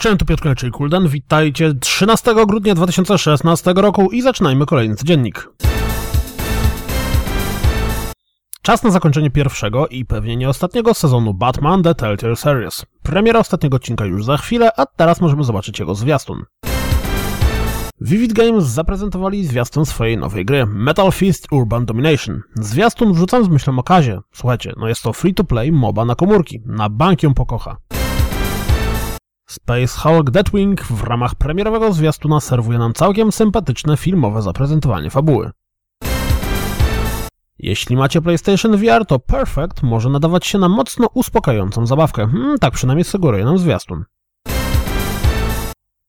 Cześć, Piotr. Witajcie 13 grudnia 2016 roku i zaczynajmy kolejny codziennik. Czas na zakończenie pierwszego i pewnie nie ostatniego sezonu Batman The Telltale Series. Premiera ostatniego odcinka już za chwilę, a teraz możemy zobaczyć jego zwiastun. Vivid Games zaprezentowali zwiastun swojej nowej gry Metal Fist Urban Domination. Zwiastun wrzucam z myślą o kazie. Słuchajcie, no jest to free-to-play MOBA na komórki. Na bank ją pokocha. Space Hulk Deathwing w ramach premierowego zwiastuna serwuje nam całkiem sympatyczne filmowe zaprezentowanie fabuły. Jeśli macie PlayStation VR, to Perfect może nadawać się na mocno uspokajającą zabawkę. Hmm, tak przynajmniej sugeruje nam zwiastun.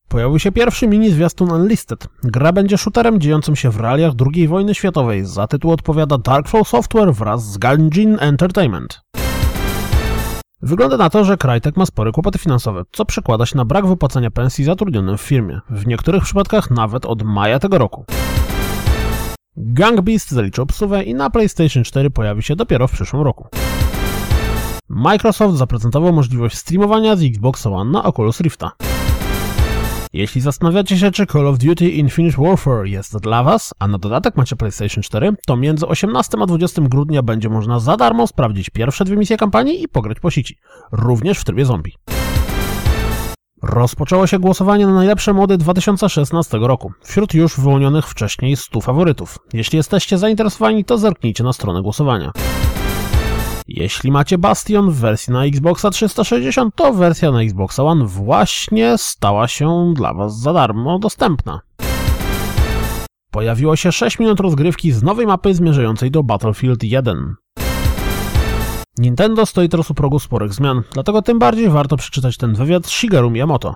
Pojawił się pierwszy mini zwiastun Unlisted. Gra będzie shooterem dziejącym się w realiach II wojny światowej. Za tytuł odpowiada Darkflow Software wraz z Ganjin Entertainment. Wygląda na to, że Crytek ma spore kłopoty finansowe, co przekłada się na brak wypłacania pensji zatrudnionym w firmie, w niektórych przypadkach nawet od maja tego roku. Gang Beast zaliczy obsługę i na PlayStation 4 pojawi się dopiero w przyszłym roku. Microsoft zaprezentował możliwość streamowania z Xbox One na Oculus Rifta. Jeśli zastanawiacie się, czy Call of Duty Infinite Warfare jest dla Was, a na dodatek macie PlayStation 4, to między 18 a 20 grudnia będzie można za darmo sprawdzić pierwsze dwie misje kampanii i pograć po sieci, również w trybie zombie. Rozpoczęło się głosowanie na najlepsze mody 2016 roku, wśród już wyłonionych wcześniej 100 faworytów. Jeśli jesteście zainteresowani, to zerknijcie na stronę głosowania. Jeśli macie Bastion w wersji na Xboxa 360, to wersja na Xboxa One właśnie stała się dla Was za darmo dostępna. Pojawiło się 6 minut rozgrywki z nowej mapy zmierzającej do Battlefield 1. Nintendo stoi teraz u progu sporych zmian, dlatego tym bardziej warto przeczytać ten wywiad Shigeru Miyamoto.